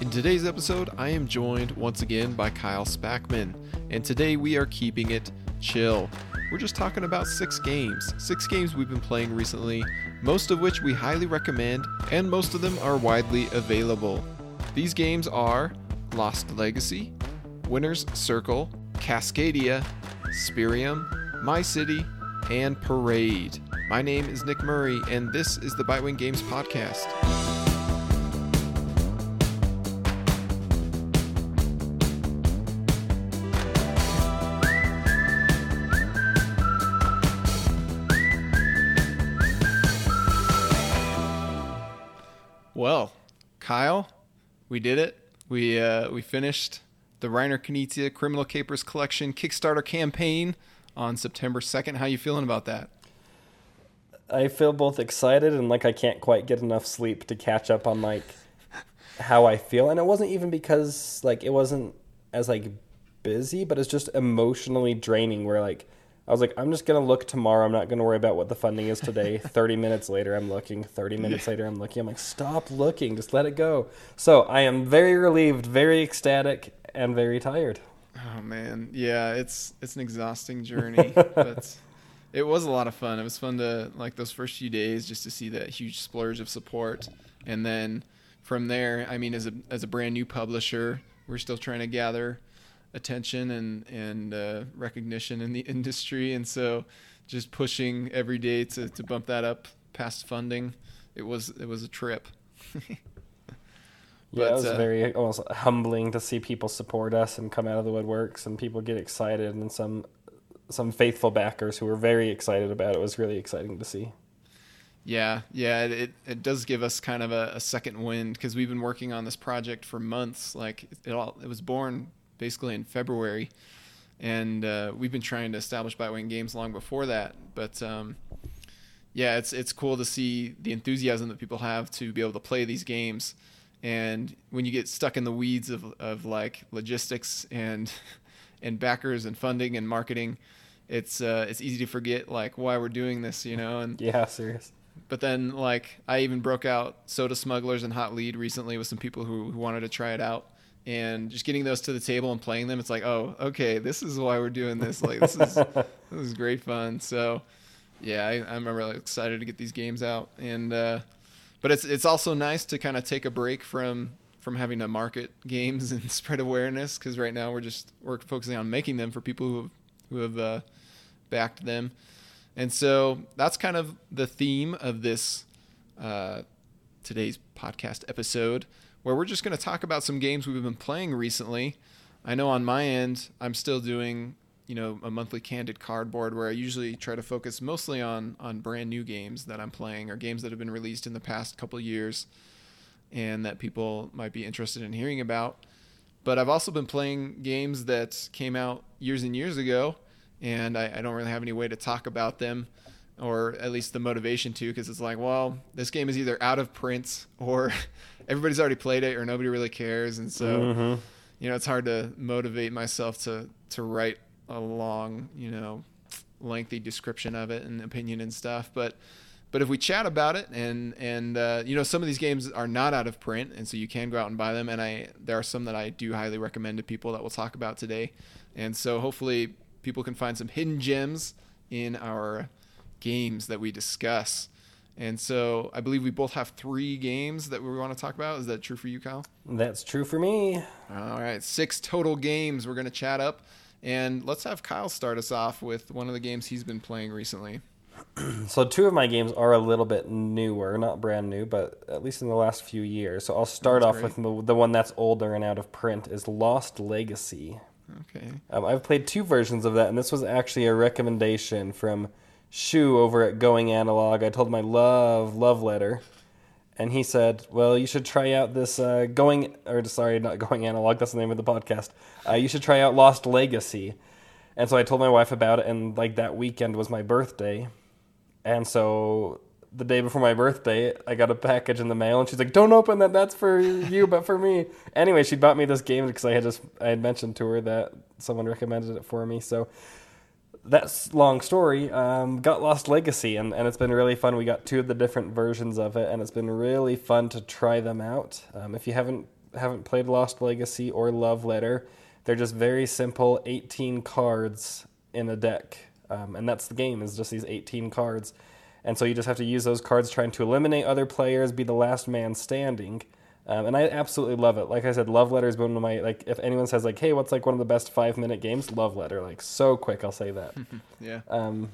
In today's episode, I am joined once again by Kyle Spackman, and today we are keeping it chill. We're just talking about six games, six games we've been playing recently, most of which we highly recommend, and most of them are widely available. These games are Lost Legacy, Winner's Circle, Cascadia, Spyrium, My City, and Parade. My name is Nick Murray, and this is the Bitewing Games Podcast. We did it. We uh, we finished the Reiner Knizia Criminal Capers Collection Kickstarter campaign on September 2nd. How you feeling about that? I feel both excited and like I can't quite get enough sleep to catch up on like how I feel. And it wasn't even because like it wasn't as like busy, but it's just emotionally draining where like I was like, I'm just gonna look tomorrow. I'm not gonna worry about what the funding is today. Thirty minutes later, I'm looking. Thirty minutes later, I'm looking. I'm like, stop looking. Just let it go. So I am very relieved, very ecstatic, and very tired. Oh man, yeah, it's it's an exhausting journey, but it was a lot of fun. It was fun to like those first few days just to see that huge splurge of support, and then from there, I mean, as a as a brand new publisher, we're still trying to gather attention and and uh, recognition in the industry, and so just pushing every day to to bump that up past funding. It was it was a trip. Yeah, it was uh, very almost humbling to see people support us and come out of the woodworks and people get excited and some some faithful backers who were very excited about it. it was really exciting to see. Yeah, yeah, it it does give us kind of a, a second wind because we've been working on this project for months. Like it all, it was born basically in February, and uh, we've been trying to establish Bitewing Games long before that. But um, yeah, it's it's cool to see the enthusiasm that people have to be able to play these games. And when you get stuck in the weeds of, of like logistics and and backers and funding and marketing it's uh, it's easy to forget like why we're doing this you know? And yeah serious. But then like i even broke out soda smugglers and hot lead recently with some people who, who wanted to try it out and just getting those to the table and playing them it's like oh okay this is why we're doing this. Like this is this is great fun. So yeah I, i'm really excited to get these games out. And uh, but it's it's also nice to kind of take a break from from having to market games and spread awareness because right now we're just we're focusing on making them for people who have, who have uh, backed them, and so that's kind of the theme of this uh, today's podcast episode, where we're just going to talk about some games we've been playing recently. I know on my end, I'm still doing you know a monthly candid cardboard where I usually try to focus mostly on on brand new games that I'm playing or games that have been released in the past couple years and that people might be interested in hearing about. But I've also been playing games that came out years and years ago, and I, I don't really have any way to talk about them, or at least the motivation to, because it's like, well, this game is either out of print or everybody's already played it, or nobody really cares, and so mm-hmm. you know it's hard to motivate myself to to write a long, you know, lengthy description of it and opinion and stuff. But but if we chat about it and and uh, you know some of these games are not out of print and so you can go out and buy them and I there are some that I do highly recommend to people that we'll talk about today. And so hopefully people can find some hidden gems in our games that we discuss. And so I believe we both have three games that we want to talk about. Is that true for you, Kyle? That's true for me. All right, six total games we're going to chat up. And let's have Kyle start us off with one of the games he's been playing recently. so two of my games are a little bit newer, not brand new, but at least in the last few years. So I'll start that's off great. with the, one that's older and out of print is Lost Legacy. Okay. Um, I've played two versions of that, and this was actually a recommendation from Shu over at Going Analog. I told my love love letter and he said, "Well, you should try out this uh, going or sorry, not going analog. That's the name of the podcast. Uh, you should try out Lost Legacy." And so I told my wife about it, and like that weekend was my birthday, and so the day before my birthday, I got a package in the mail, and she's like, "Don't open that. That's for you, but for me." Anyway, she bought me this game because I had just I had mentioned to her that someone recommended it for me. So that's long story. Um, got Lost Legacy, and, and it's been really fun. We got two of the different versions of it, and it's been really fun to try them out. Um, if you haven't haven't played Lost Legacy or Love Letter, they're just very simple 18 cards in a deck. Um, and that's the game, is just these 18 cards. And so you just have to use those cards trying to eliminate other players, be the last man standing. Um, and I absolutely love it. Like I said, Love Letter has been one of my like. If anyone says like, "Hey, what's like one of the best five minute games?" Love Letter, like so quick. I'll say that. yeah. Um,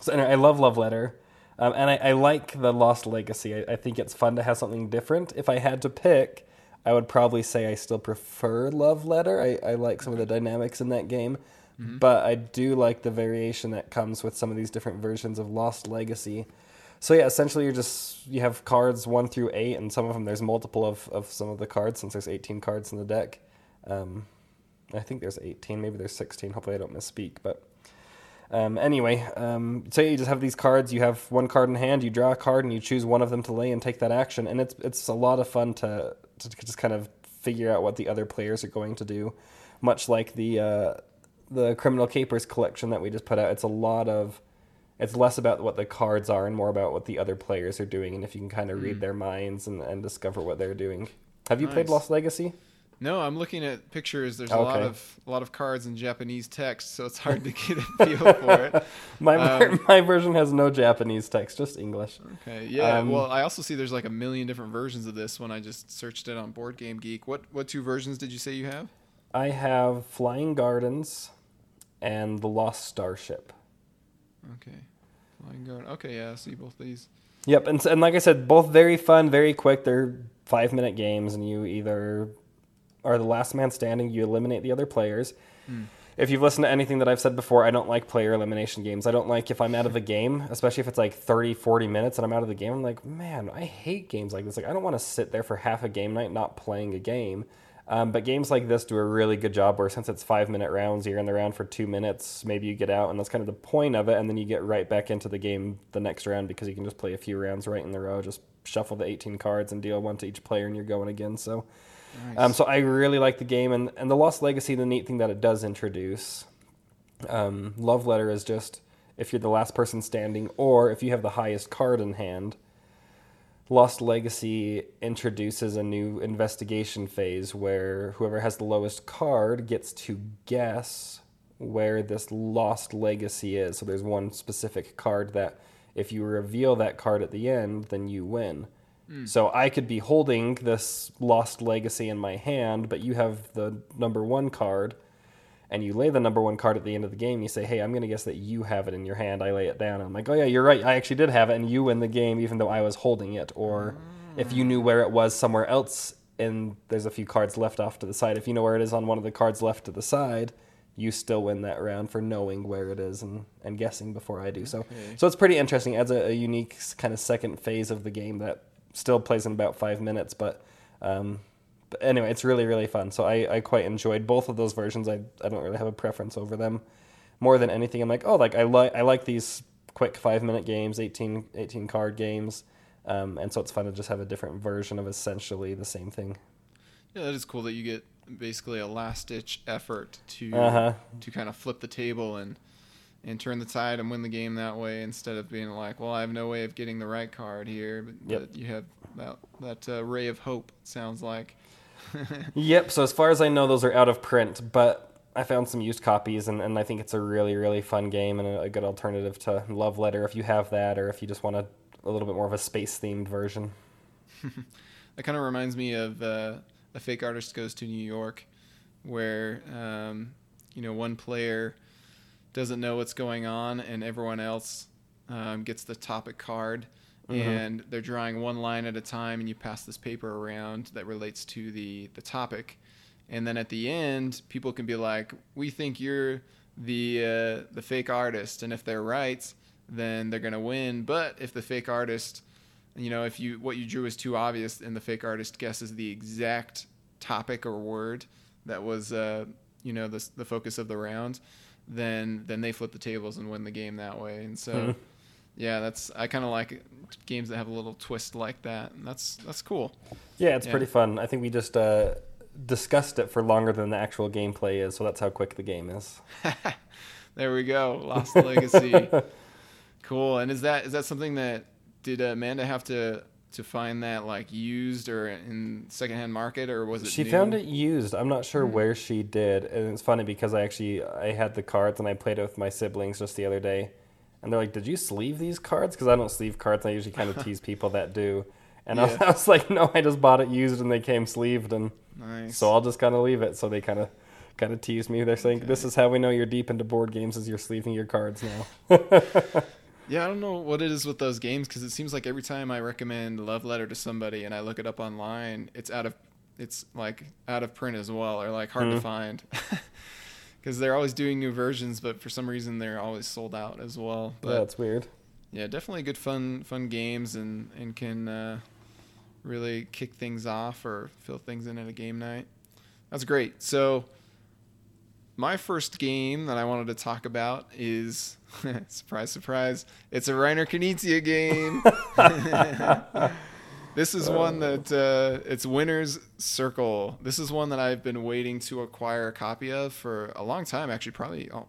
so anyway, I love Love Letter, um, and I, I like the Lost Legacy. I, I think it's fun to have something different. If I had to pick, I would probably say I still prefer Love Letter. I, I like some of the dynamics in that game, but I do like the variation that comes with some of these different versions of Lost Legacy. So yeah, essentially you're just you have cards one through eight, and some of them there's multiple of, of some of the cards since there's 18 cards in the deck. Um, I think there's 18, maybe there's 16. Hopefully I don't misspeak, but um, anyway, um, say you just have these cards. You have one card in hand. You draw a card, and you choose one of them to lay and take that action. And it's it's a lot of fun to to just kind of figure out what the other players are going to do, much like the uh, the Criminal Capers collection that we just put out. It's a lot of it's less about what the cards are and more about what the other players are doing, and if you can kind of read their minds and, and discover what they're doing. Have you played Lost Legacy? No, I'm looking at pictures. There's a lot of a lot of cards in Japanese text, so it's hard to get a feel for it. My Um, my version has no Japanese text, just English. Okay, yeah. Um, well, I also see there's like a million different versions of this when I just searched it on Board Game Geek. What what two versions did you say you have? I have Flying Gardens and The Lost Starship. Okay, Flying Guard. Okay, yeah, I see both these. Yep, and, and like I said, both very fun, very quick. They're five minute games, and you either are the last man standing, you eliminate the other players. Hmm. If you've listened to anything that I've said before, I don't like player elimination games. I don't like if I'm out of a game, especially if it's like 30, 40 minutes and I'm out of the game. I'm like, man, I hate games like this. Like, I don't want to sit there for half a game night not playing a game. Um, but games like this do a really good job where since it's five minute rounds, you're in the round for two minutes, maybe you get out, and that's kind of the point of it. And then you get right back into the game the next round because you can just play a few rounds right in the row, just shuffle the 18 cards and deal one to each player, and you're going again. So, Nice. um, so I really like the game, and, and the Lost Legacy. The neat thing that it does introduce, um, Love Letter is just if you're the last person standing, or if you have the highest card in hand. Lost Legacy introduces a new investigation phase where whoever has the lowest card gets to guess where this lost legacy is. So there's one specific card that if you reveal that card at the end, then you win. Hmm. So I could be holding this lost legacy in my hand, but you have the number one card, and you lay the number one card at the end of the game. You say, "Hey, I'm going to guess that you have it in your hand." I lay it down. I'm like, "Oh yeah, you're right. I actually did have it, and you win the game, even though I was holding it." Or if you knew where it was somewhere else, and there's a few cards left off to the side. If you know where it is on one of the cards left to the side, you still win that round for knowing where it is and, and guessing before I do. So, Okay. so it's pretty interesting. It adds a, a unique kind of second phase of the game that still plays in about five minutes, but. Um, but anyway, it's really really fun. So I, I quite enjoyed both of those versions. I I don't really have a preference over them. More than anything, I'm like, oh, like I like I like these quick five minute games, 18, 18 card games, um, and so it's fun to just have a different version of essentially the same thing. Yeah, that is cool that you get basically a last ditch effort to Uh-huh. to kind of flip the table and and turn the tide and win the game that way instead of being like, well, I have no way of getting the right card here, but, Yep. but you have that that uh, ray of hope. It sounds like. Yep. So as far as I know, those are out of print, but I found some used copies, and, and I think it's a really really fun game and a, a good alternative to Love Letter if you have that, or if you just want a, a little bit more of a space themed version. That kind of reminds me of uh, a fake artist goes to New York, where um, you know one player doesn't know what's going on, and everyone else um, gets the topic card, Mhm. and they're drawing one line at a time, and you pass this paper around that relates to the the topic, and then at the end, people can be like, "We think you're the uh, the fake artist," and if they're right, then they're gonna win. But if the fake artist you know if you what you drew is too obvious and the fake artist guesses the exact topic or word that was uh, you know the, the focus of the round then then they flip the tables and win the game that way and so Hmm. Yeah that's i kind of like games that have a little twist like that and that's that's cool Yeah, it's Yeah. pretty fun. I think we just uh, discussed it for longer than the actual gameplay is, so that's how quick the game is. there we go lost legacy cool and is that is that something that did amanda have to to find that like used or in secondhand market, or was it? She new? found it used. I'm not sure where she did, and it's funny because I actually I had the cards and I played it with my siblings just the other day, and they're like, "Did you sleeve these cards?" Because I don't sleeve cards. I usually kind of tease people that do, and I, was, I was like, "No, I just bought it used and they came sleeved, and Nice. so I'll just kind of leave it." So they kind of kind of tease me. They're saying, "This is how we know you're deep into board games, is you're sleeving your cards now." Yeah, I don't know what it is with those games because it seems like every time I recommend Love Letter to somebody and I look it up online, it's out of it's like out of print as well or like hard to Mhm. find. Because they're always doing new versions, but for some reason they're always sold out as well. But That's weird. yeah, definitely good fun fun games and and can uh, really kick things off or fill things in at a game night. That's great. So my first game that I wanted to talk about is surprise surprise. It's a Reiner Knizia game. this is one that uh, it's Winner's Circle. This is one that I've been waiting to acquire a copy of for a long time, actually probably oh,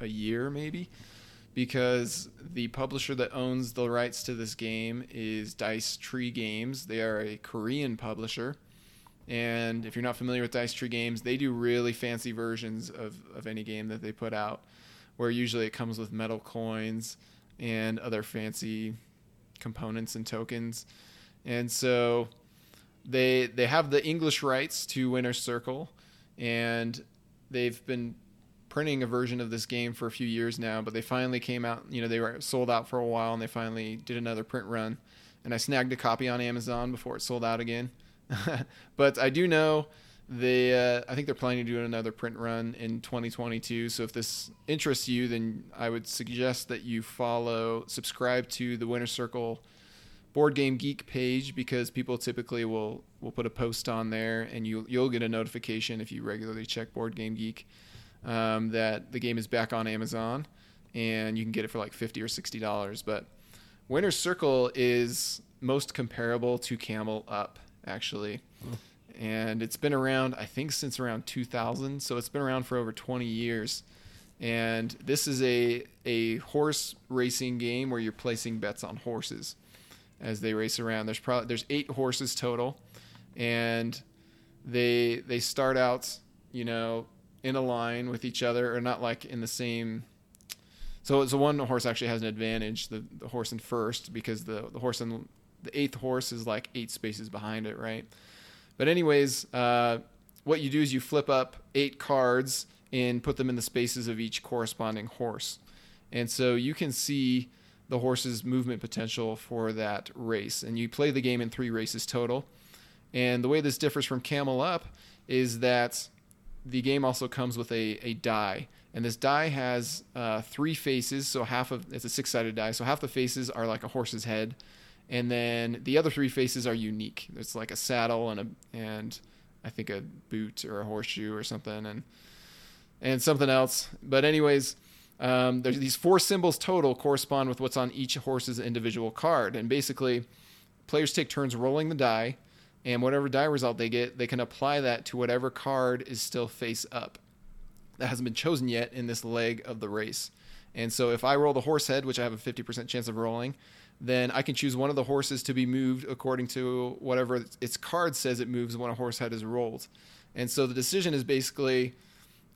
a year maybe because the publisher that owns the rights to this game is Dice Tree Games. They are a Korean publisher. And if you're not familiar with Dice Tree Games, they do really fancy versions of, of any game that they put out, where usually it comes with metal coins and other fancy components and tokens. And so they they have the English rights to Winner's Circle, and they've been printing a version of this game for a few years now, but they finally came out. You know, they were sold out for a while, and they finally did another print run. And I snagged a copy on Amazon before it sold out again. but I do know they. Uh, I think they're planning to do another print run in 2022. So if this interests you, then I would suggest that you follow, subscribe to the Winner Circle Board Game Geek page because people typically will will put a post on there, and you you'll get a notification if you regularly check Board Game Geek um, that the game is back on Amazon, and you can get it for like fifty or sixty dollars. But Winner's Circle is most comparable to Camel Up, actually, and it's been around I think since around 2000, so it's been around for over 20 years. And this is a a horse racing game where you're placing bets on horses as they race around. There's probably there's eight horses total, and they they start out you know in a line with each other or not like in the same. So so one horse actually has an advantage, the, the horse in first, because the the horse in the eighth horse is like eight spaces behind it, right? But anyways, uh, what you do is you flip up eight cards and put them in the spaces of each corresponding horse, and so you can see the horse's movement potential for that race. And you play the game in three races total. And the way this differs from Camel Up is that the game also comes with a, a die. And this die has uh, three faces. So half of it's a six sided die. So half the faces are like a horse's head. And then the other three faces are unique. It's like a saddle and a and I think a boot or a horseshoe or something and and something else. But anyways, um, there's these four symbols total correspond with what's on each horse's individual card, and basically, players take turns rolling the die, and whatever die result they get, they can apply that to whatever card is still face up. That hasn't been chosen yet in this leg of the race. And so, if I roll the horse head, which I have a 50% chance of rolling, then I can choose one of the horses to be moved according to whatever its card says it moves when a horse head is rolled. And so the decision is basically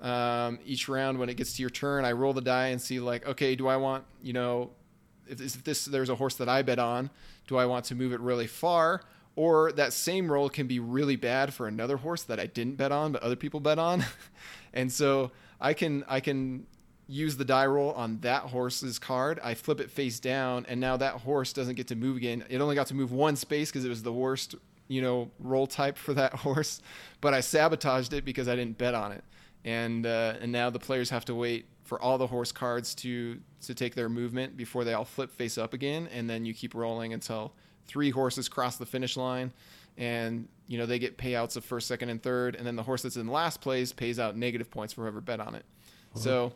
um, each round when it gets to your turn, I roll the die and see like, okay, do I want you know, if if this there's a horse that I bet on, do I want to move it really far, or that same roll can be really bad for another horse that I didn't bet on but other people bet on, and so I can I can use the die roll on that horse's card. I flip it face down, and now that horse doesn't get to move again. It only got to move one space because it was the worst you know roll type for that horse, but I sabotaged it because I didn't bet on it and uh, and now the players have to wait for all the horse cards to to take their movement before they all flip face up again, and then you keep rolling until three horses cross the finish line, and you know they get payouts of first, second, and third, and then the horse that's in last place pays out negative points for whoever bet on it. So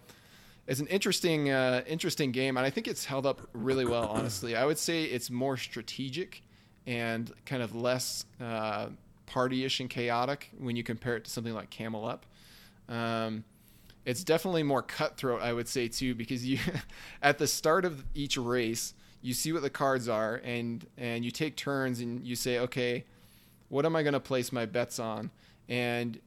it's an interesting uh, interesting game, and I think it's held up really well. Honestly, I would say it's more strategic and kind of less uh, partyish and chaotic when you compare it to something like Camel Up. Um, it's definitely more cutthroat, I would say too, because you at the start of each race you see what the cards are, and and you take turns and you say, okay, what am I going to place my bets on? And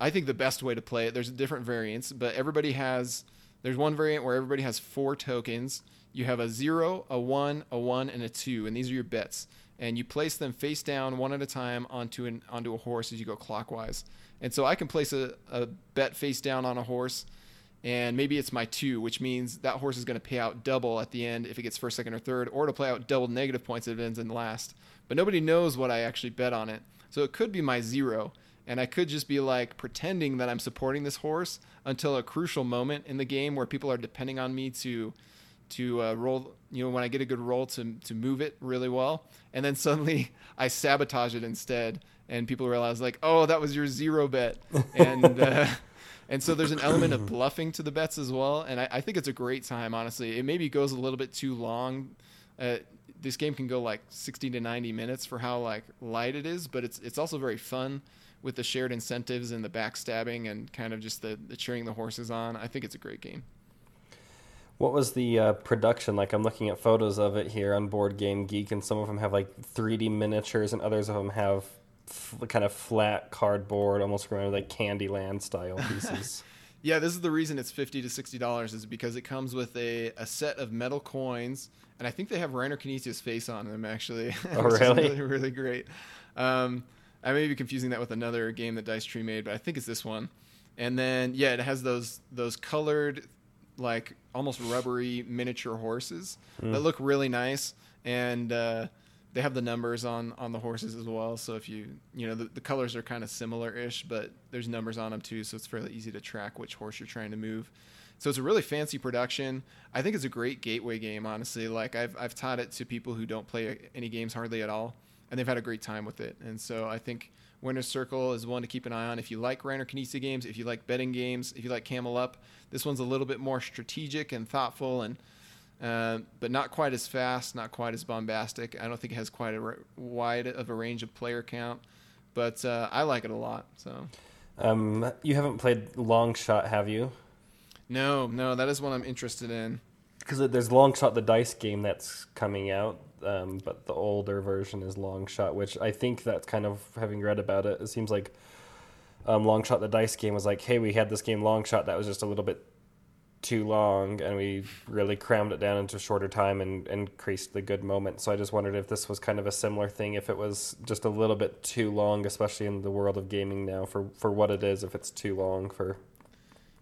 I think the best way to play it. There's different variants, but everybody has. There's one variant where everybody has four tokens. You have a zero, a one, a one, and a two, and these are your bets. And you place them face down, one at a time, onto an onto a horse as you go clockwise. And so I can place a, a bet face down on a horse, and maybe it's my two, which means that horse is going to pay out double at the end if it gets first, second, or third, or to play out double negative points if it ends in last. But nobody knows what I actually bet on it. So it could be my zero and I could just be like pretending that I'm supporting this horse until a crucial moment in the game where people are depending on me to to uh, roll. You know, when I get a good roll to to move it really well, and then suddenly I sabotage it instead, and people realize like, oh, that was your zero bet, and. Uh, and so there's an element of bluffing to the bets as well, and I, I, think it's a great time. Honestly, it maybe goes a little bit too long. Uh, this game can go like 60 to 90 minutes for how like light it is, but it's it's also very fun with the shared incentives and the backstabbing and kind of just the, the cheering the horses on. I think it's a great game. What was the uh, production like? I'm looking at photos of it here on Board Game Geek, and some of them have like 3D miniatures, and others of them have f- kind of flat cardboard, almost remember like Candyland style pieces. yeah, this is the reason it's fifty to sixty dollars is because it comes with a, a set of metal coins, and I think they have Reiner Knizia's face on them actually. Oh, really? really? Really great. Um, I may be confusing that with another game that Dice Tree made, but I think it's this one. And then yeah, it has those those colored like almost rubbery miniature horses mm. that look really nice and uh, they have the numbers on on the horses as well so if you you know the, the colors are kind of similar-ish but there's numbers on them too so it's fairly easy to track which horse you're trying to move so it's a really fancy production i think it's a great gateway game honestly like i've, I've taught it to people who don't play any games hardly at all and they've had a great time with it. And so I think Winner's Circle is one to keep an eye on. If you like Reiner Knizia games, if you like betting games, if you like Camel Up, this one's a little bit more strategic and thoughtful, and uh, but not quite as fast, not quite as bombastic. I don't think it has quite a wide of a range of player count, but uh, I like it a lot. So, um, you haven't played Long Shot, have you? No, no, that is one I'm interested in. Because there's Long Shot, the dice game that's coming out um, but the older version is Long Shot, which I think that's kind of having read about it. It seems like um, Long Shot, the dice game, was like, hey, we had this game Long Shot that was just a little bit too long, and we really crammed it down into a shorter time and, and increased the good moments. So I just wondered if this was kind of a similar thing, if it was just a little bit too long, especially in the world of gaming now, for for what it is, if it's too long for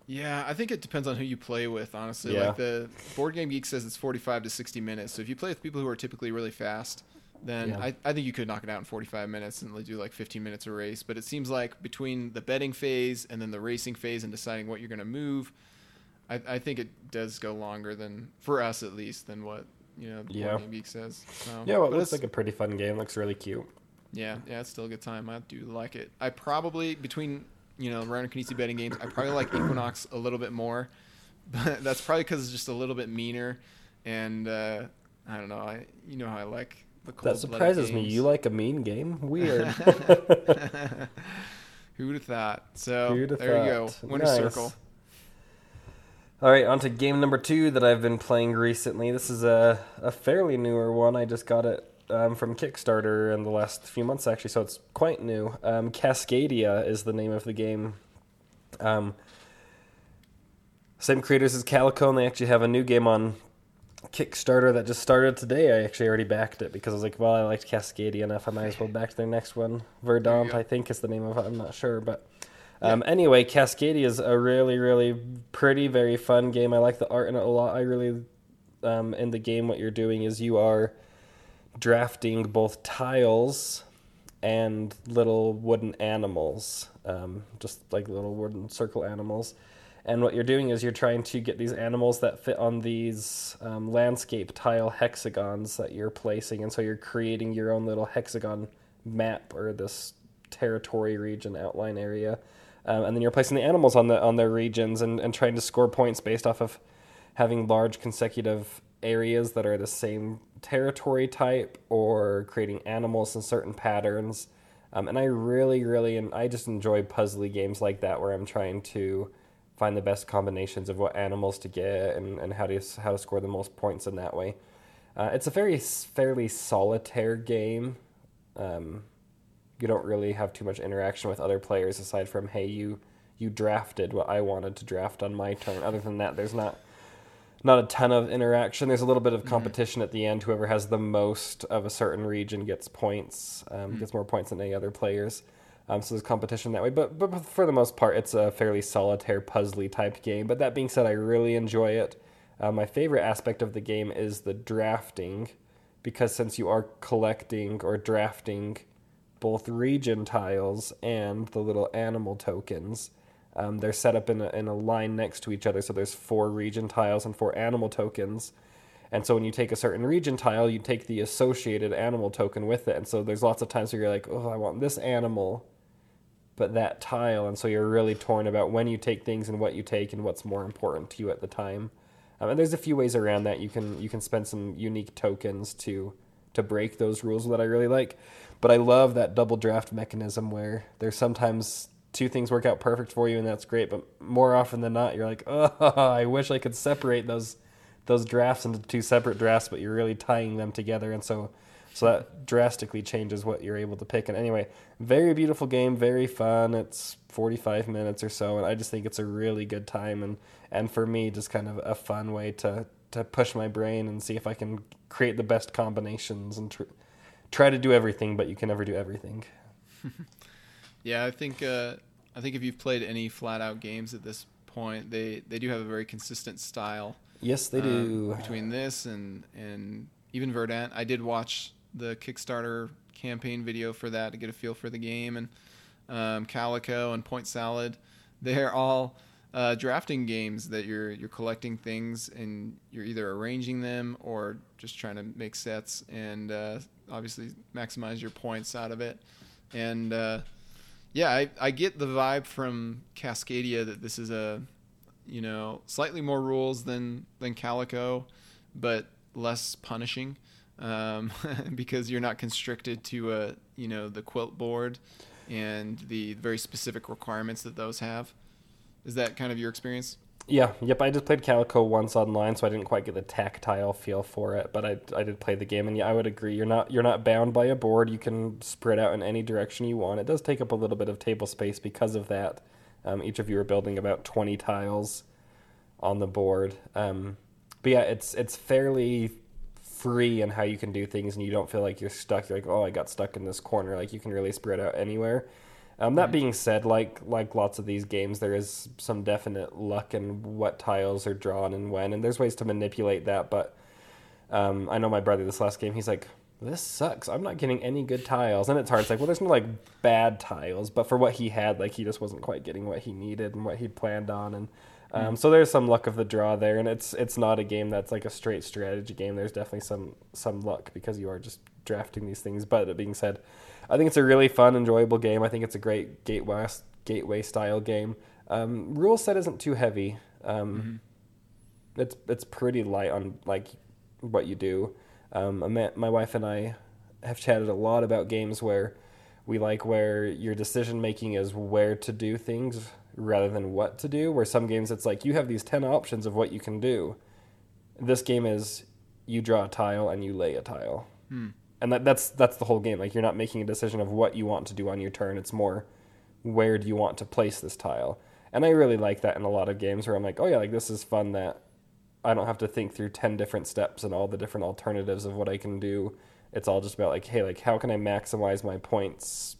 yeah, I think it depends on who you play with, honestly. Yeah. Like the Board Game Geek says it's 45 to 60 minutes. So if you play with people who are typically really fast, then yeah. I, I think you could knock it out in 45 minutes and do like 15 minutes a race. But it seems like between the betting phase and then the racing phase and deciding what you're going to move, I, I think it does go longer than, for us at least, than what, you know, the yeah. Board Game Geek says. So, yeah, well, it looks like a pretty fun game. Looks really cute. Yeah, yeah, it's still a good time. I do like it. I probably, between you know, Reiner Knizia betting games. I probably like Equinox a little bit more, but that's probably because it's just a little bit meaner, and uh, I don't know. I you know how I like the cold. That surprises me. You like a mean game? Weird. Who would have thought? So there thought? you go. Winner nice. Circle. All right, on to game number two that I've been playing recently. This is a, a fairly newer one. I just got it um, from Kickstarter in the last few months, actually, so it's quite new. Um, Cascadia is the name of the game. Um, same creators as Calico, and they actually have a new game on Kickstarter that just started today. I actually already backed it because I was like, well, I liked Cascadia enough. I might as well back their next one. Verdant, I think, is the name of it. I'm not sure, but. Um, yeah. Anyway, Cascadia is a really, really pretty, very fun game. I like the art in it a lot. I really, um, in the game, what you're doing is you are drafting both tiles and little wooden animals, um, just like little wooden circle animals. And what you're doing is you're trying to get these animals that fit on these um, landscape tile hexagons that you're placing. And so you're creating your own little hexagon map or this territory region outline area. Um, and then you're placing the animals on the on their regions and, and trying to score points based off of having large consecutive areas that are the same territory type or creating animals in certain patterns. Um, and I really, really, and I just enjoy puzzly games like that where I'm trying to find the best combinations of what animals to get and, and how to how to score the most points in that way. Uh, it's a very fairly solitaire game. Um, you don't really have too much interaction with other players aside from hey you you drafted what I wanted to draft on my turn. Other than that, there's not not a ton of interaction. There's a little bit of competition mm-hmm. at the end. Whoever has the most of a certain region gets points, um, mm-hmm. gets more points than any other players. Um, so there's competition that way. But but for the most part, it's a fairly solitaire, puzzly type game. But that being said, I really enjoy it. Uh, my favorite aspect of the game is the drafting, because since you are collecting or drafting both region tiles and the little animal tokens, um, they're set up in a, in a line next to each other. So there's four region tiles and four animal tokens. And so when you take a certain region tile, you take the associated animal token with it. And so there's lots of times where you're like, oh, I want this animal, but that tile. And so you're really torn about when you take things and what you take and what's more important to you at the time. Um, and there's a few ways around that. You can you can spend some unique tokens to to break those rules that I really like. But I love that double draft mechanism where there's sometimes two things work out perfect for you and that's great but more often than not you're like oh i wish i could separate those those drafts into two separate drafts but you're really tying them together. And so so that drastically changes what you're able to pick. And anyway very beautiful game very fun. It's 45 minutes or so and i just think it's a really good time and and for me just kind of a fun way to to push my brain and see if i can create the best combinations and tr- try to do everything but you can never do everything Yeah, I think uh, I think if you've played any Flatout Games at this point, they they do have a very consistent style. Yes, they do. Um, between this and and even Verdant, I did watch the Kickstarter campaign video for that to get a feel for the game, and um, Calico and Point Salad, they're all uh, drafting games that you're you're collecting things and you're either arranging them or just trying to make sets and uh, obviously maximize your points out of it. And uh, yeah, I, I get the vibe from Cascadia that this is a, you know, slightly more rules than than Calico, but less punishing, um, because you're not constricted to a you know the quilt board, and the very specific requirements that those have. Is that kind of your experience? Yeah, yep. I just played Calico once online, so I didn't quite get the tactile feel for it. But I, I did play the game, and yeah, I would agree. You're not you're not bound by a board. You can spread out in any direction you want. It does take up a little bit of table space because of that. Um, each of you are building about 20 tiles on the board. Um, but yeah, it's it's fairly free in how you can do things, and you don't feel like you're stuck. You're like, oh, I got stuck in this corner. Like you can really spread out anywhere. Um, that being said, like like lots of these games, there is some definite luck in what tiles are drawn and when, and there's ways to manipulate that. But um, I know my brother this last game, he's like, "This sucks. I'm not getting any good tiles," and it's hard. It's like, well, there's no like bad tiles, but for what he had, like he just wasn't quite getting what he needed and what he'd planned on, and um, mm so there's some luck of the draw there. And it's it's not a game that's like a straight strategy game. There's definitely some some luck because you are just drafting these things. But that being said I think it's a really fun, enjoyable game. I think it's a great gateway gateway style game. Um, rule set isn't too heavy. Um, mm-hmm. It's it's pretty light on like what you do. Um, my wife and I have chatted a lot about games where we like where your decision making is where to do things rather than what to do. Where some games it's like you have these ten options of what you can do. This game is you draw a tile and you lay a tile. Hmm and that, that's that's the whole game. Like you're not making a decision of what you want to do on your turn. It's more where do you want to place this tile. And I really like that in a lot of games where I'm like, oh yeah, like this is fun that I don't have to think through ten different steps and all the different alternatives of what I can do. It's all just about like, hey, like how can I maximize my points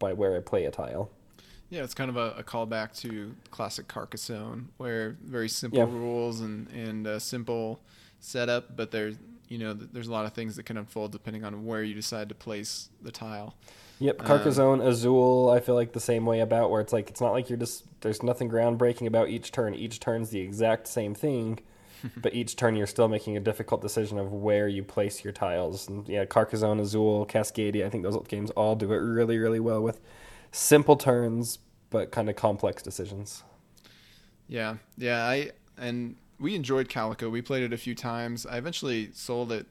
by where I play a tile. Yeah, it's kind of a, a callback to classic Carcassonne, where very simple yeah. rules and and a simple setup, but there's you know, there's a lot of things that can unfold depending on where you decide to place the tile. Yep, Carcassonne, um, Azul, I feel like the same way about where it's like it's not like you're just there's nothing groundbreaking about each turn. Each turn's the exact same thing, but each turn you're still making a difficult decision of where you place your tiles. And yeah, Carcassonne, Azul, Cascadia, I think those games all do it really, really well with simple turns but kind of complex decisions. Yeah, yeah, I and we enjoyed Calico. We played it a few times. I eventually sold it,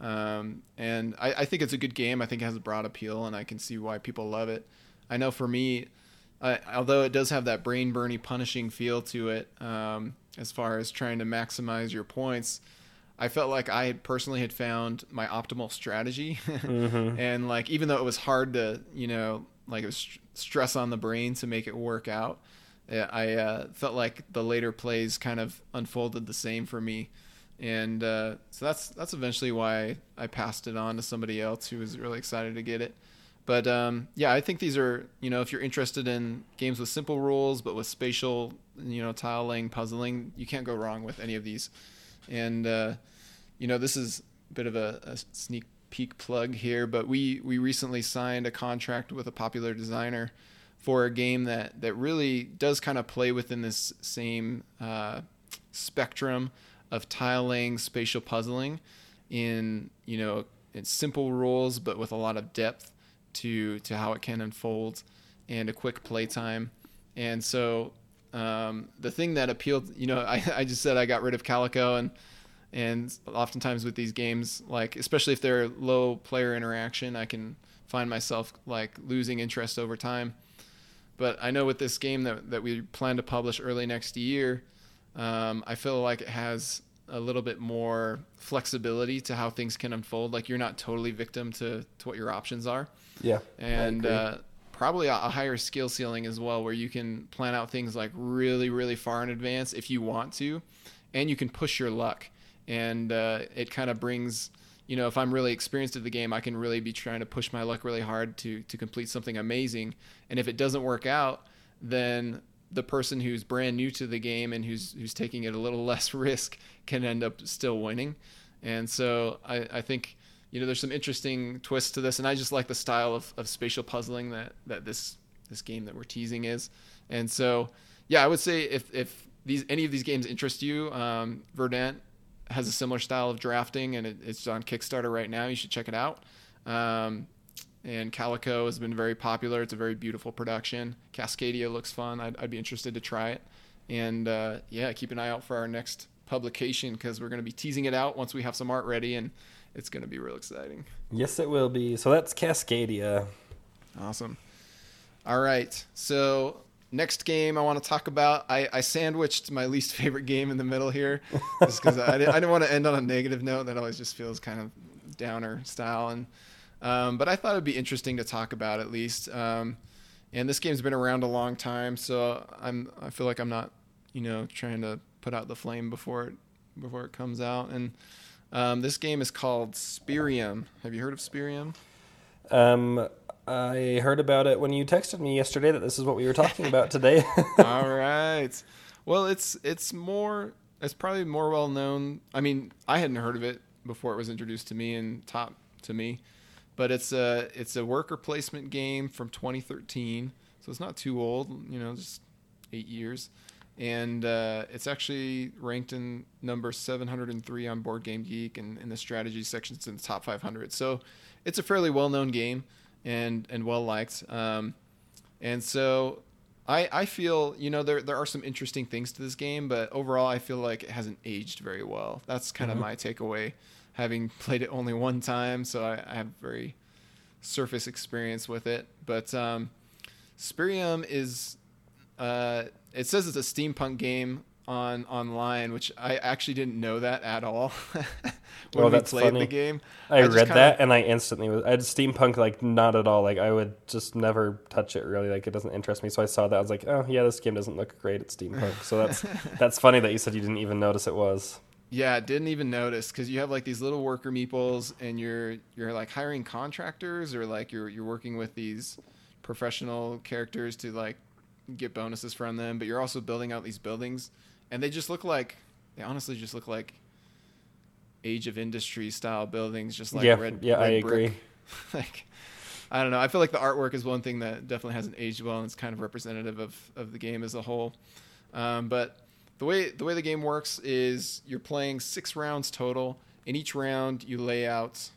um, and I, I, think it's a good game. I think it has a broad appeal, and I can see why people love it. I know for me, I, although it does have that brain burning, punishing feel to it, um, as far as trying to maximize your points, I felt like I had personally had found my optimal strategy, Mm-hmm. and like even though it was hard to you know like it was st- stress on the brain to make it work out, uh, I uh, felt like the later plays kind of unfolded the same for me, and uh, so that's that's eventually why I passed it on to somebody else who was really excited to get it. But um, yeah, I think these are you know if you're interested in games with simple rules but with spatial you know tile laying puzzling, you can't go wrong with any of these. And uh, you know this is a bit of a, a sneak peek plug here, but we we recently signed a contract with a popular designer for a game that that really does kind of play within this same uh, spectrum of tile laying, spatial puzzling, in you know in simple rules but with a lot of depth to to how it can unfold and a quick playtime. And so um, the thing that appealed, you know, I, I just said I got rid of Calico and and oftentimes with these games, like especially if they're low player interaction, I can find myself like losing interest over time. But I know with this game that that we plan to publish early next year, um, I feel like it has a little bit more flexibility to how things can unfold. Like you're not totally victim to, to what your options are Yeah. and uh, probably a, a higher skill ceiling as well, where you can plan out things like really, really far in advance if you want to, and you can push your luck. And uh, it kind of brings, you know, if I'm really experienced at the game, I can really be trying to push my luck really hard to to complete something amazing. And if it doesn't work out, then the person who's brand new to the game and who's who's taking it a little less risk can end up still winning. And so I, I think you know there's some interesting twists to this, and I just like the style of, of spatial puzzling that that this this game that we're teasing is. And so yeah, I would say if if these any of these games interest you, um, Verdant has a similar style of drafting, and it, it's on Kickstarter right now. You should check it out. Um, and Calico has been very popular. It's a very beautiful production. Cascadia looks fun. I'd, I'd be interested to try it. And uh, yeah, keep an eye out for our next publication because we're going to be teasing it out once we have some art ready, and it's going to be real exciting. Yes, it will be. So that's Cascadia. Awesome. All right. So next game I want to talk about, I, I sandwiched my least favorite game in the middle here, just because I, I didn't want to end on a negative note. That always just feels kind of downer style, and um, but I thought it'd be interesting to talk about at least. Um, and this game's been around a long time, so I'm I feel like I'm not you know trying to put out the flame before it before it comes out. And um, this game is called Spyrium. Have you heard of Spyrium? Um, I heard about it when you texted me yesterday that this is what we were talking about today. All right. Well, it's it's more it's probably more well known. I mean, I hadn't heard of it before it was introduced to me and top to me, but it's a it's a worker placement game from 2013, so it's not too old. You know, just eight years, and uh, it's actually ranked in number 703 on Board Game Geek, and in the strategy section, it's in the top 500. So it's a fairly well known game and and well liked. Um, and so I, I feel you know there there are some interesting things to this game, but overall I feel like it hasn't aged very well. That's kind of my takeaway, having played it only one time, so I, I have very surface experience with it. But um, Spyrium is uh, it says it's a steampunk game on online, which I actually didn't know that at all when Oh, we that's played funny. the game. I, just read kinda- that and I instantly was. I had steampunk like not at all. Like I would just never touch it really. Like it doesn't interest me. So I saw that I was like, oh yeah, this game doesn't look great. It's steampunk. So that's that's funny that you said you didn't even notice it was. Yeah, didn't even notice because you have like these little worker meeples, and you're you're like hiring contractors, or like you're you're working with these professional characters to like get bonuses from them, but you're also building out these buildings, and they just look like they honestly just look like Age of Industry style buildings, just like yeah, red. yeah, I brick. agree. like I don't know. I feel like the artwork is one thing that definitely hasn't aged well, and it's kind of representative of, of the game as a whole. Um, but the way the way the game works is you're playing six rounds total. In each round, you lay out,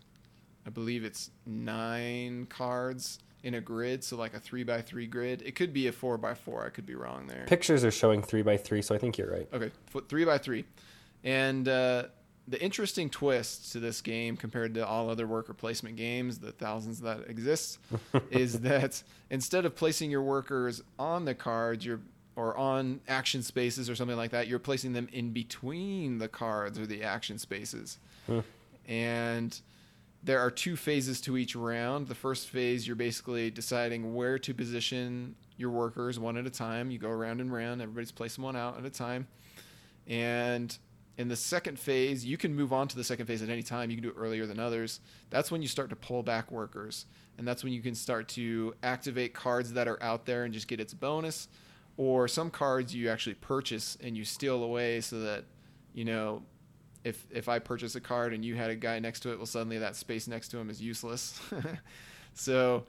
I believe it's nine cards in a grid, so like a three by three grid. It could be a four by four. I could be wrong there. Pictures are showing three by three, so I think you're right. Okay, foot three by three, and uh, the interesting twist to this game compared to all other worker placement games, the thousands that exist, is that instead of placing your workers on the cards, you're or on action spaces or something like that, you're placing them in between the cards or the action spaces. Hmm. And there are two phases to each round. The first phase, you're basically deciding where to position your workers one at a time. You go around and round, everybody's placing one out at a time. And in the second phase, you can move on to the second phase at any time. You can do it earlier than others. That's when you start to pull back workers. And that's when you can start to activate cards that are out there and just get its bonus. Or some cards you actually purchase and you steal away so that, you know, if if I purchase a card and you had a guy next to it, well, suddenly that space next to him is useless. so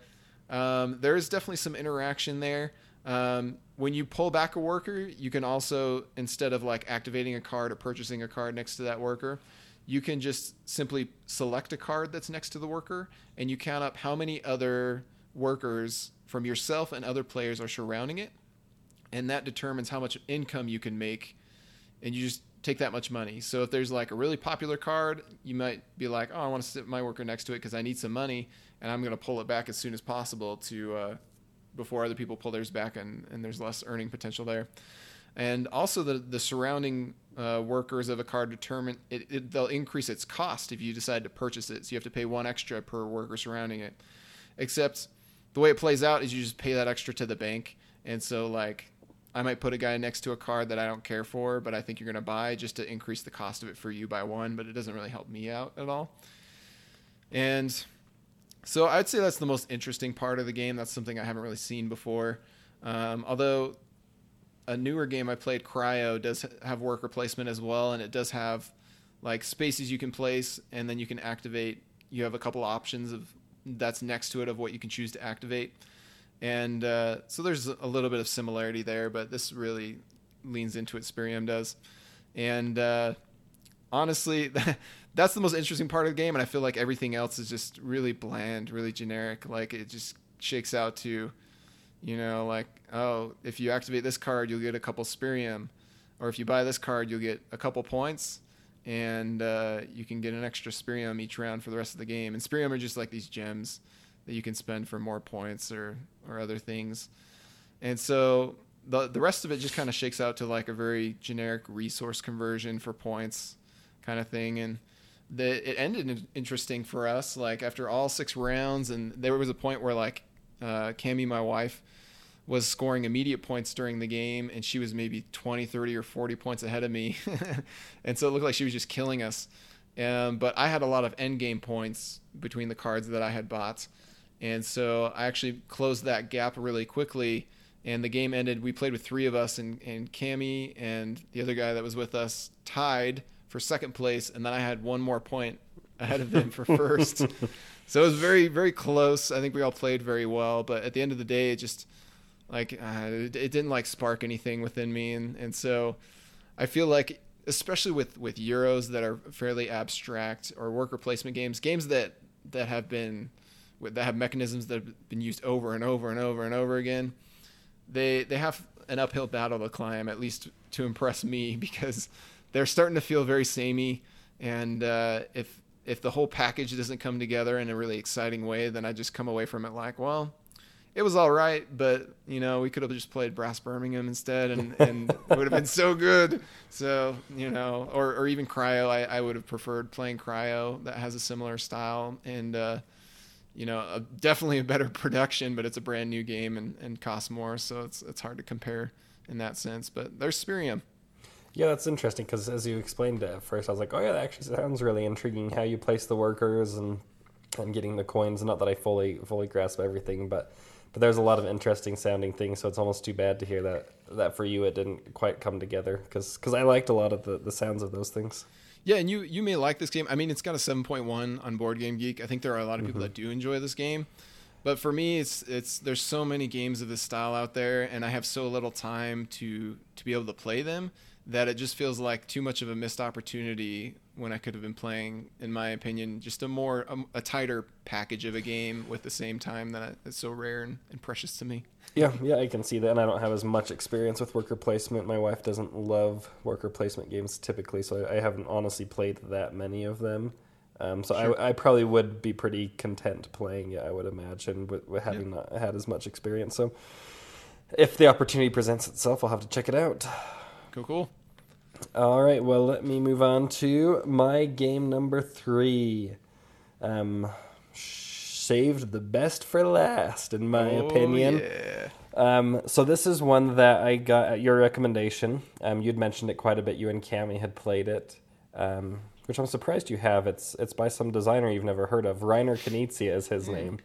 um, there is definitely some interaction there. Um, when you pull back a worker, you can also instead of like activating a card or purchasing a card next to that worker, you can just simply select a card that's next to the worker and you count up how many other workers from yourself and other players are surrounding it and that determines how much income you can make and you just take that much money. So if there's like a really popular card, you might be like, "Oh, I want to sit my worker next to it because I need some money, and I'm going to pull it back as soon as possible to uh, before other people pull theirs back, and, and there's less earning potential there." And also the the surrounding uh, workers of a card determine it, it, they'll increase its cost if you decide to purchase it. So you have to pay one extra per worker surrounding it. Except the way it plays out is you just pay that extra to the bank, and so like I might put a guy next to a card that I don't care for, but I think you're going to buy just to increase the cost of it for you by one, but it doesn't really help me out at all. And so I'd say that's the most interesting part of the game. That's something I haven't really seen before. Um, although a newer game I played, Cryo, does have work replacement as well, and it does have like spaces you can place, and then you can activate. You have a couple options of that's next to it of what you can choose to activate and uh, so there's a little bit of similarity there, but this really leans into what Spyrium does. And uh, honestly, that's the most interesting part of the game, and I feel like everything else is just really bland, really generic. Like it just shakes out to, you know, like oh, if you activate this card, you'll get a couple Spyrium, or if you buy this card, you'll get a couple points, and uh, you can get an extra Spyrium each round for the rest of the game. And Spyrium are just like these gems that you can spend for more points or or other things. And so the the rest of it just kind of shakes out to like a very generic resource conversion for points kind of thing. And the it ended interesting for us like after all six rounds and there was a point where like uh Cami my wife was scoring immediate points during the game and she was maybe 20 30 or 40 points ahead of me. And so it looked like she was just killing us. Um, but i had a lot of end game points between the cards that i had bought and so I actually closed that gap really quickly. And the game ended. We played with three of us, and, and Cami and the other guy that was with us tied for second place. And then I had one more point ahead of them for first. so it was very, very close. I think we all played very well. But at the end of the day, it just like uh, it, it didn't like spark anything within me. And, and so I feel like especially with with euros that are fairly abstract or worker placement games games that that have been that have mechanisms that have been used over and over and over and over again, they they have an uphill battle to climb, at least to impress me, because they're starting to feel very samey. And uh, if if the whole package doesn't come together in a really exciting way, then I just come away from it like, well, it was all right, but you know, we could have just played Brass Birmingham instead, and, and it would have been so good. So you know, or or even Cryo, I, I would have preferred playing Cryo that has a similar style and. Uh, you know, a, definitely a better production, but it's a brand new game and, and costs more, so it's it's hard to compare in that sense. But there's Spyrium. Yeah, that's interesting because as you explained it at first, I was like, oh yeah, that actually sounds really intriguing. How you place the workers and and getting the coins. Not that I fully fully grasp everything, but but there's a lot of interesting sounding things. So it's almost too bad to hear that that for you it didn't quite come together because because I liked a lot of the the sounds of those things. Yeah, and you you may like this game. I mean, it's got a 7.1 on Board Game Geek. I think there are a lot of people mm-hmm. that do enjoy this game. But for me, it's it's there's so many games of this style out there, and I have so little time to to be able to play them that it just feels like too much of a missed opportunity when I could have been playing, in my opinion, just a more a, a tighter package of a game with the same time that is so rare and, and, precious to me. Yeah, yeah, I can see that, and I don't have as much experience with worker placement. My wife doesn't love worker placement games typically, so I, I haven't honestly played that many of them. Um, so sure. I, I, probably would be pretty content playing it. I would imagine with, with having yeah. not had as much experience. So if the opportunity presents itself, I'll have to check it out. Cool, cool. All right, well, let me move on to my game number three. Um, saved the best for last, in my Oh, opinion. Yeah. Um, so this is one that I got at your recommendation. Um, you'd mentioned it quite a bit. You and Cami had played it, um, which I'm surprised you have. It's it's by some designer you've never heard of. Reiner Knizia is his name.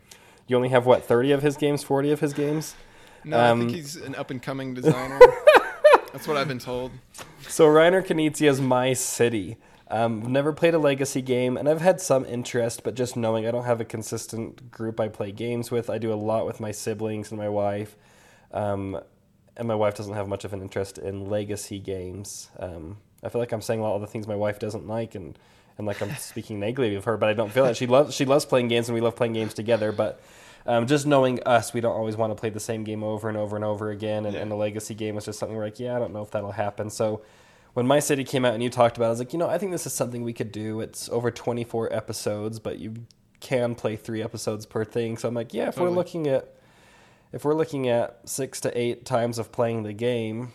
You only have what 30 of his games, 40 of his games. No, I Um, think he's an up and coming designer. That's what I've been told. So Reiner is my city. Um, I've never played a legacy game, and I've had some interest, but just knowing I don't have a consistent group I play games with. I do a lot with my siblings and my wife, um, and my wife doesn't have much of an interest in legacy games. Um, I feel like I'm saying a lot of the things my wife doesn't like, and and like I'm speaking negatively of her, but I don't feel that she loves she loves playing games, and we love playing games together, but. Um, just knowing us, we don't always want to play the same game over and over and over again. And, Yeah. and a legacy game was just something we're like, yeah, I don't know if that'll happen. So when my city came out and you talked about it, I was like, you know, I think this is something we could do. It's over 24 episodes, but you can play three episodes per thing. So I'm like, yeah, if Totally. we're looking at if we're looking at six to eight times of playing the game,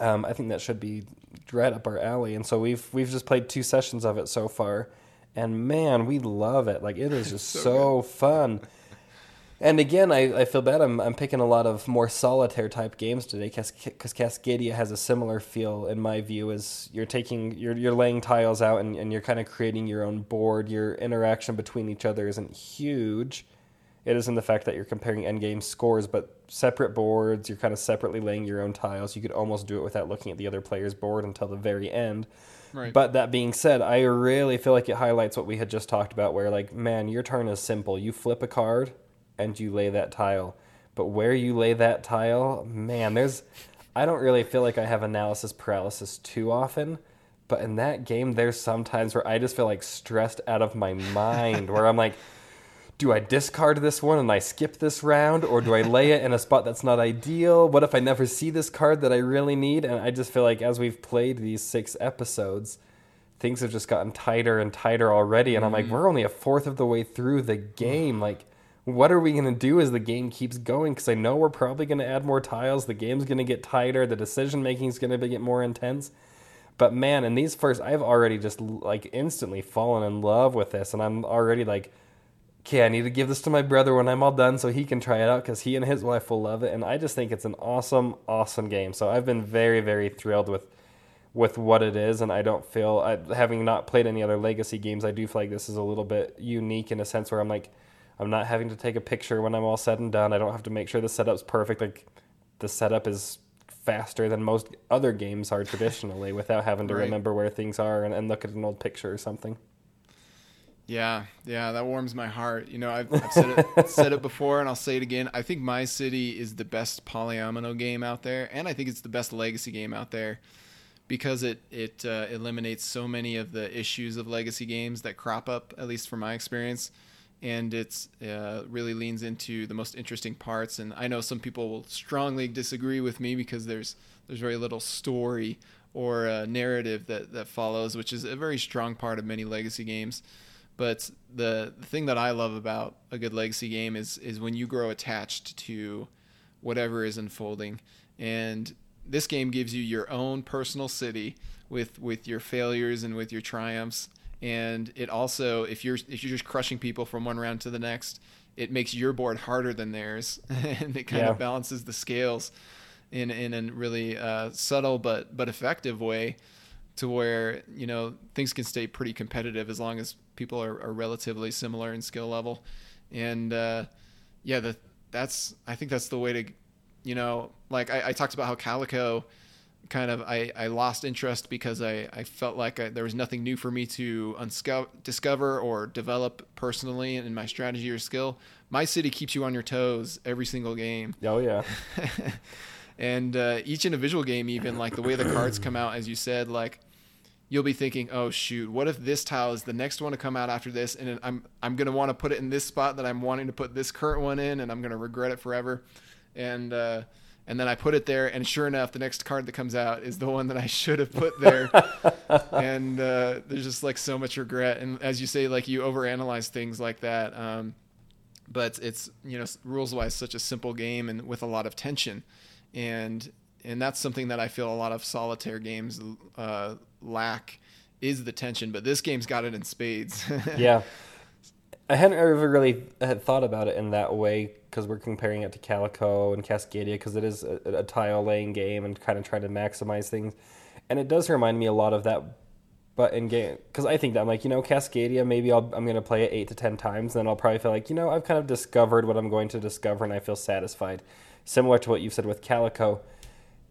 um, I think that should be right up our alley. And so we've we've just played two sessions of it so far, and man, we love it. Like it is just So so, fun. And again, I, I feel bad. I'm, I'm picking a lot of more solitaire type games today because Cascadia has a similar feel in my view. As you're taking you're you're laying tiles out and, and you're kind of creating your own board. Your interaction between each other isn't huge. It is in the fact that you're comparing endgame scores, but separate boards. You're kind of separately laying your own tiles. You could almost do it without looking at the other player's board until the very end. Right. But that being said, I really feel like it highlights what we had just talked about, where like, man, your turn is simple. You flip a card and you lay that tile. But where you lay that tile, man, there's I don't really feel like I have analysis paralysis too often. But in that game, there's sometimes where I just feel like stressed out of my mind, where I'm like, do I discard this one and I skip this round, or do I lay it in a spot that's not ideal? What if I never see this card that I really need? And I just feel like as we've played these six episodes, things have just gotten tighter and tighter already. And I'm like, mm-hmm. we're only a fourth of the way through the game. Like, what are we going to do as the game keeps going? Because I know we're probably going to add more tiles. The game's going to get tighter. The decision making is going to get more intense. But man, in these first, I've already just like instantly fallen in love with this. And I'm already like, okay, I need to give this to my brother when I'm all done so he can try it out because he and his wife will love it. And I just think it's an awesome, awesome game. So I've been very, very thrilled with with what it is, and I don't feel I, having not played any other legacy games. I do feel like this is a little bit unique in a sense where I'm like, I'm not having to take a picture when I'm all said and done. I don't have to make sure the setup's perfect. Like the setup is faster than most other games are traditionally without having to Right. remember where things are and, and look at an old picture or something. Yeah, yeah, that warms my heart. You know, I've, I've said it said it before, and I'll say it again. I think My City is the best polyomino game out there, and I think it's the best legacy game out there because it it uh, eliminates so many of the issues of legacy games that crop up, at least from my experience. And it's uh, really leans into the most interesting parts. And I know some people will strongly disagree with me because there's there's very little story or uh, narrative that that follows, which is a very strong part of many legacy games. But the, the thing that I love about a good legacy game is is when you grow attached to whatever is unfolding. And this game gives you your own personal city with with your failures and with your triumphs. And it also, if you're if you're just crushing people from one round to the next, it makes your board harder than theirs, and it kind Yeah. of balances the scales in in a really uh, subtle but but effective way to where you know things can stay pretty competitive as long as people are, are relatively similar in skill level and uh, yeah the, that's i think that's the way to you know like i, I talked about how calico kind of I, I lost interest because I, I felt like I, there was nothing new for me to unsco- discover or develop personally in my strategy or skill. My city keeps you on your toes every single game. Oh yeah, and uh, each individual game even like the way the cards come out as you said like you'll be thinking oh shoot what if this tile is the next one to come out after this and i'm i'm going to want to put it in this spot that i'm wanting to put this current one in and i'm going to regret it forever. And uh and then I put it there, and sure enough, the next card that comes out is the one that I should have put there. and uh, there's just like so much regret. And as you say, like you overanalyze things like that. Um, but it's you know rules wise such a simple game and with a lot of tension, and and that's something that I feel a lot of solitaire games uh, lack is the tension. But this game's got it in spades. yeah. I hadn't ever really had thought about it in that way because we're comparing it to Calico and Cascadia because it is a, a tile laying game and kind of trying to maximize things, and it does remind me a lot of that. But in game, because I think that I'm like you know Cascadia, maybe I'm going to play it eight to ten times, and then I'll probably feel like you know I've kind of discovered what I'm going to discover, and I feel satisfied. Similar to what you've said with Calico,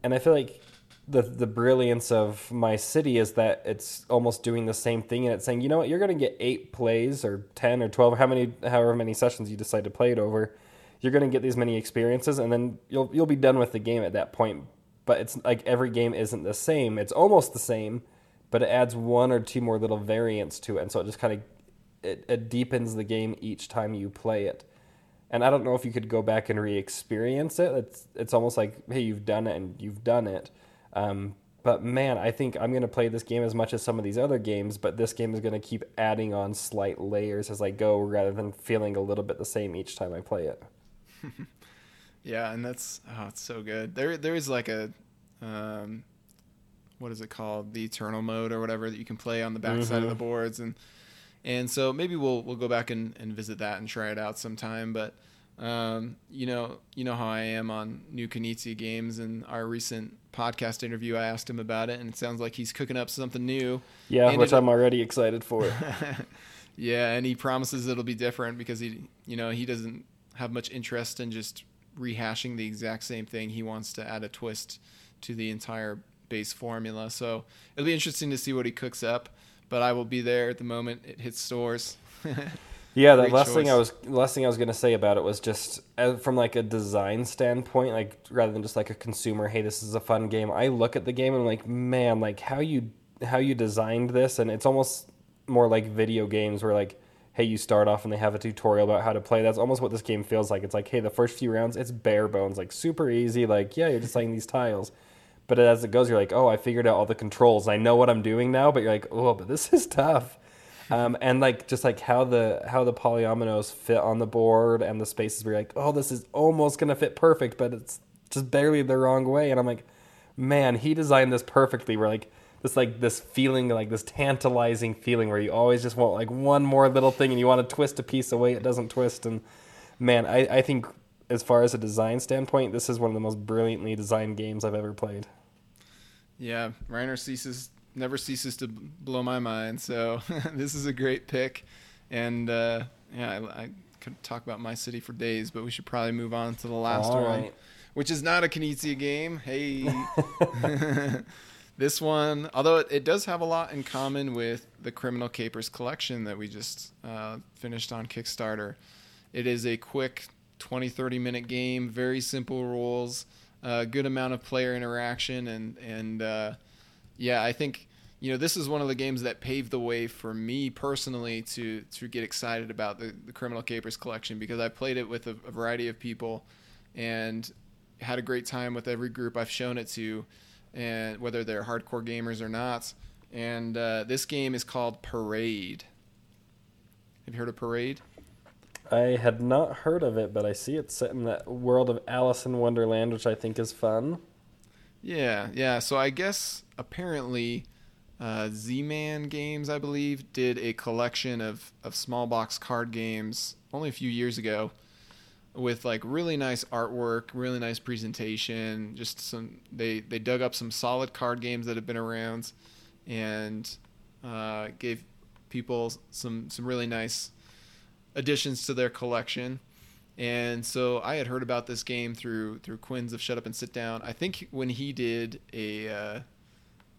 and I feel like the the brilliance of my city is that it's almost doing the same thing and it's saying, you know what, you're going to get eight plays or ten or twelve, how many, however many sessions you decide to play it over. You're going to get these many experiences, and then you'll you'll be done with the game at that point. But it's like every game isn't the same. It's almost the same, but it adds one or two more little variants to it, and so it just kind of it, it deepens the game each time you play it. And I don't know if you could go back and re-experience it. It's it's almost like hey, you've done it and you've done it um, but man, I think I'm going to play this game as much as some of these other games, but this game is going to keep adding on slight layers as I go rather than feeling a little bit the same each time I play it. yeah, and that's oh, it's so good. There there is like a um, what is it called? The eternal mode or whatever that you can play on the backside mm-hmm. of the boards and and so maybe we'll we'll go back and, and visit that and try it out sometime, but um, you know, you know how I am on new Knizia games. And our recent podcast interview, I asked him about it, and it sounds like he's cooking up something new. Yeah, which I'm already excited for. yeah, and he promises it'll be different because he, you know, he doesn't have much interest in just rehashing the exact same thing. He wants to add a twist to the entire base formula. So it'll be interesting to see what he cooks up. But I will be there at the moment it hits stores. Yeah, the last choice. thing I was last thing I was gonna say about it was just uh, from like a design standpoint, like rather than just like a consumer, hey, this is a fun game. I look at the game and I'm like, man, like how you how you designed this, and it's almost more like video games where like, hey, you start off and they have a tutorial about how to play. That's almost what this game feels like. It's like, hey, the first few rounds, it's bare bones, like super easy. Like, yeah, you're just playing these tiles. But as it goes, you're like, oh, I figured out all the controls. I know what I'm doing now. But you're like, oh, but this is tough um, and like just like how the how the polyominoes fit on the board and the spaces where you're like, oh, this is almost gonna fit perfect, but it's just barely the wrong way. And I'm like, man, he designed this perfectly. We're like this like this feeling like this tantalizing feeling where you always just want like one more little thing and you want to twist a piece away it doesn't twist and man I, I think as far as a design standpoint this is one of the most brilliantly designed games i've ever played yeah Reiner ceases never ceases to blow my mind. So this is a great pick, and uh, yeah, I, I, could talk about my city for days, but we should probably move on to the last All one, right. which is not a Knizia game. Hey, this one, although it, it, does have a lot in common with the Criminal Capers collection that we just uh, finished on Kickstarter. It is a quick 20 30 minute game, very simple rules, a uh, good amount of player interaction, and and uh, yeah, I think you know this is one of the games that paved the way for me personally to to get excited about the, the Criminal Capers collection because I played it with a, a variety of people and had a great time with every group I've shown it to, and whether they're hardcore gamers or not. And uh, this game is called Parade. Have you heard of Parade? I had not heard of it, but I see it's set in that world of Alice in Wonderland, which I think is fun. Yeah, yeah. So I guess apparently uh, Z-Man Games, I believe, did a collection of, of small box card games only a few years ago with like really nice artwork, really nice presentation. Just some they they dug up some solid card games that have been around and uh, gave people some some really nice additions to their collection. And so I had heard about this game through through Quinn's of Shut Up and Sit Down. I think when he did a uh,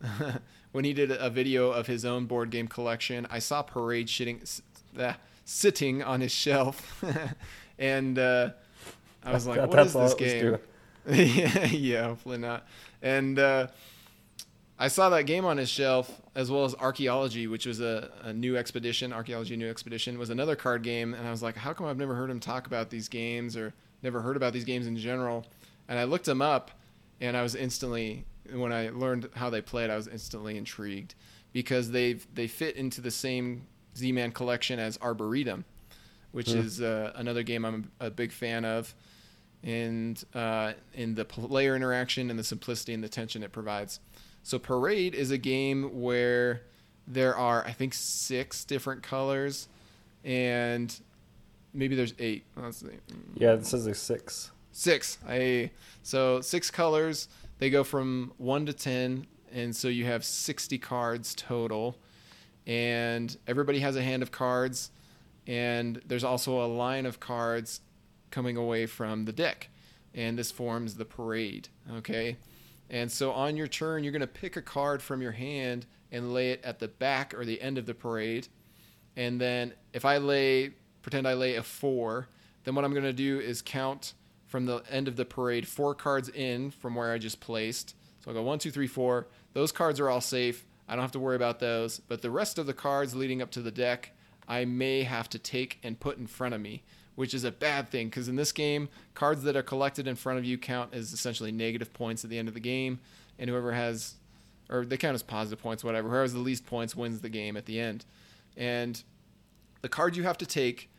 when he did a video of his own board game collection, I saw Parade shitting, uh, sitting on his shelf, and uh, I was like, "What is this game?" yeah, yeah, hopefully not. And uh, I saw that game on his shelf, as well as Archaeology, which was a, a new expedition. Archaeology New Expedition was another card game, and I was like, how come I've never heard him talk about these games or never heard about these games in general? And I looked him up, and I was instantly when I learned how they played, I was instantly intrigued because they they fit into the same Z-Man collection as Arboretum, which Hmm. is uh, another game I'm a big fan of, and uh, in the player interaction and the simplicity and the tension it provides. So Parade is a game where there are I think six different colors, and maybe there's eight. Let's see. Yeah, this is a six. Six. I so six colors. They go from one to ten, and so you have sixty cards total. And everybody has a hand of cards, and there's also a line of cards coming away from the deck, and this forms the parade. Okay, and so on your turn, you're gonna pick a card from your hand and lay it at the back or the end of the parade, and then if I lay, pretend I lay a four, then what I'm gonna do is count from the end of the parade four cards in from where I just placed. So I'll go one, two, three, four. Those cards are all safe. I don't have to worry about those. But the rest of the cards leading up to the deck, I may have to take and put in front of me, which is a bad thing because in this game, cards that are collected in front of you count as essentially negative points at the end of the game. And whoever has, or they count as positive points, whatever. Whoever has the least points wins the game at the end. And the cards you have to take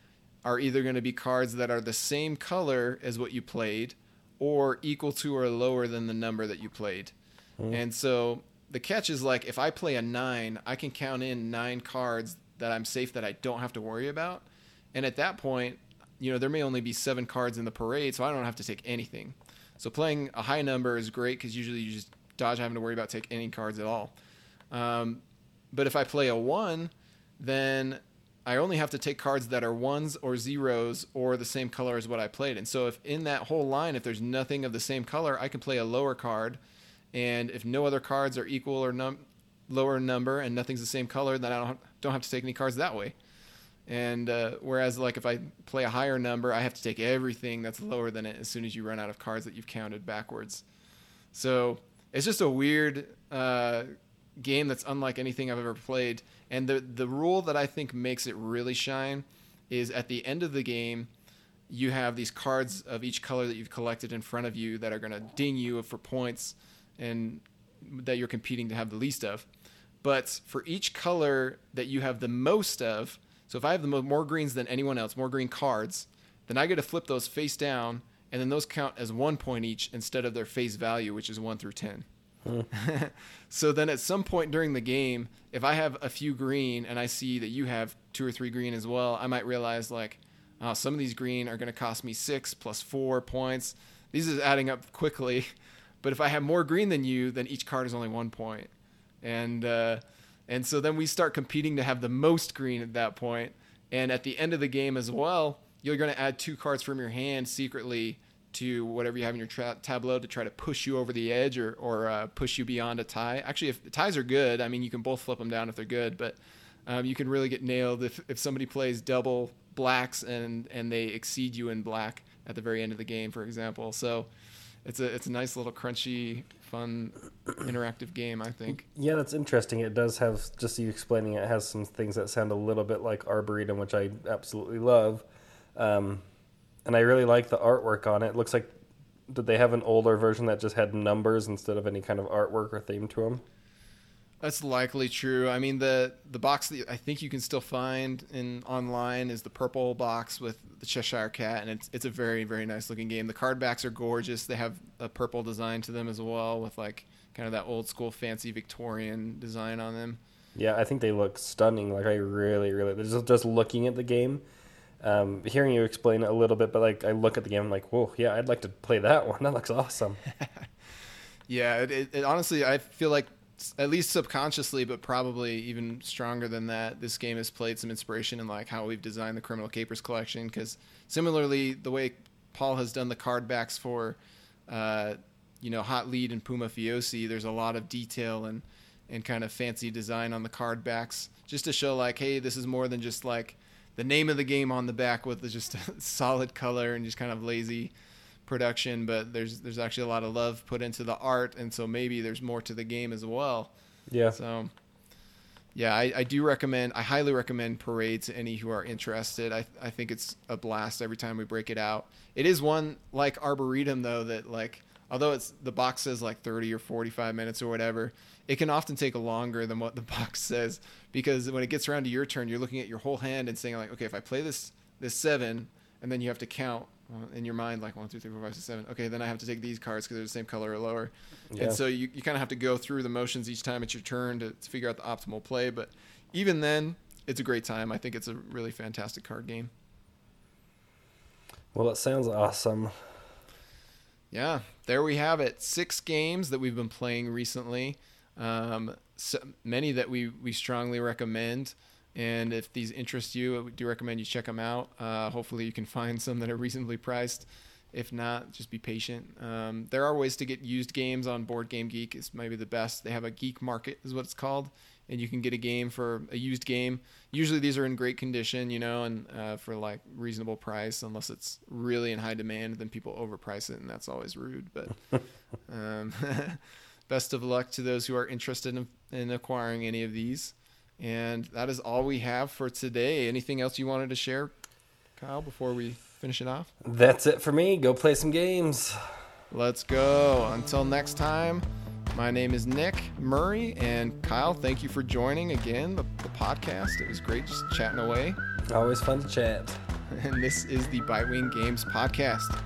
are either going to be cards that are the same color as what you played or equal to or lower than the number that you played. Hmm. And so the catch is like if I play a nine, I can count in nine cards that I'm safe that I don't have to worry about. And at that point, you know, there may only be seven cards in the parade, so I don't have to take anything. So playing a high number is great because usually you just dodge having to worry about take any cards at all. Um, but if I play a one, then I only have to take cards that are ones or zeros or the same color as what I played. And so if in that whole line, if there's nothing of the same color, I can play a lower card. And if no other cards are equal or num- lower number and nothing's the same color, then I don't don't have to take any cards that way. And uh, whereas like if I play a higher number, I have to take everything that's lower than it as soon as you run out of cards that you've counted backwards. So it's just a weird uh, game that's unlike anything I've ever played. And the the rule that I think makes it really shine is at the end of the game, you have these cards of each color that you've collected in front of you that are going to ding you for points and that you're competing to have the least of. But for each color that you have the most of, so if I have the mo- more greens than anyone else, more green cards, then I get to flip those face down, and then those count as one point each instead of their face value, which is one through ten. so then at some point during the game, if I have a few green and I see that you have two or three green as well, I might realize like, oh, some of these green are going to cost me six plus four points. These is adding up quickly. But if I have more green than you, then each card is only one point. And uh, and so then we start competing to have the most green at that point. And at the end of the game as well, you're going to add two cards from your hand secretly to whatever you have in your tra- tableau to try to push you over the edge or, or uh, push you beyond a tie. Actually, if the ties are good, I mean, you can both flip them down if they're good, but um, you can really get nailed if, if somebody plays double blacks and, and they exceed you in black at the very end of the game, for example. So it's a, it's a nice little crunchy, fun, interactive game, I think. Yeah, that's interesting. It does have, just you explaining it, has some things that sound a little bit like Arboretum, which I absolutely love. Um, and I really like the artwork on it. It looks like, did they have an older version that just had numbers instead of any kind of artwork or theme to them? That's likely true. I mean, the the box that I think you can still find in online is the purple box with the Cheshire Cat, and it's it's a very very nice looking game. The card backs are gorgeous. They have a purple design to them as well, with like kind of that old school fancy Victorian design on them. Yeah, I think they look stunning. Like I really, really just just looking at the game, um, hearing you explain it a little bit, but like I look at the game, I'm like, whoa, yeah, I'd like to play that one. That looks awesome. Yeah, it, it, it honestly, I feel like at least subconsciously, but probably even stronger than that, this game has played some inspiration in like how we've designed the Criminal Capers collection. Because similarly, the way Paul has done the card backs for, uh, you know, Hot Lead and Pumafiosi, there's a lot of detail and and kind of fancy design on the card backs, just to show like, hey, this is more than just like the name of the game on the back with just a solid color and just kind of lazy production, but there's there's actually a lot of love put into the art, and so maybe there's more to the game as well. Yeah. So, yeah, I, I do recommend. I highly recommend Parade to any who are interested. I I think it's a blast every time we break it out. It is one like Arboretum though that like although it's the box says like 30 or 45 minutes or whatever, it can often take longer than what the box says because when it gets around to your turn, you're looking at your whole hand and saying like, okay, if I play this this seven, and then you have to count in your mind like one, two, three, four, five, six, seven. Okay, then I have to take these cards because they're the same color or lower. Yeah. And so you, you kind of have to go through the motions each time it's your turn to, to figure out the optimal play. But even then, it's a great time. I think it's a really fantastic card game. Well, it sounds awesome. Yeah, there we have it. Six games that we've been playing recently. Um, so many that we, we strongly recommend. And if these interest you, we do recommend you check them out. Uh, hopefully, you can find some that are reasonably priced. If not, just be patient. Um, there are ways to get used games on Board Game Geek. It's maybe the best. They have a geek market, is what it's called, and you can get a game for a used game. Usually, these are in great condition, you know, and uh, for like reasonable price. Unless it's really in high demand, then people overprice it, and that's always rude. But um, best of luck to those who are interested in, in acquiring any of these. And that is all we have for today. Anything else you wanted to share, Kyle, before we finish it off? That's it for me. Go play some games. Let's go. Until next time, my name is Nick Murray. And Kyle, thank you for joining again the, the podcast. It was great just chatting away. Always fun to chat. And this is the Bitewing Games Podcast.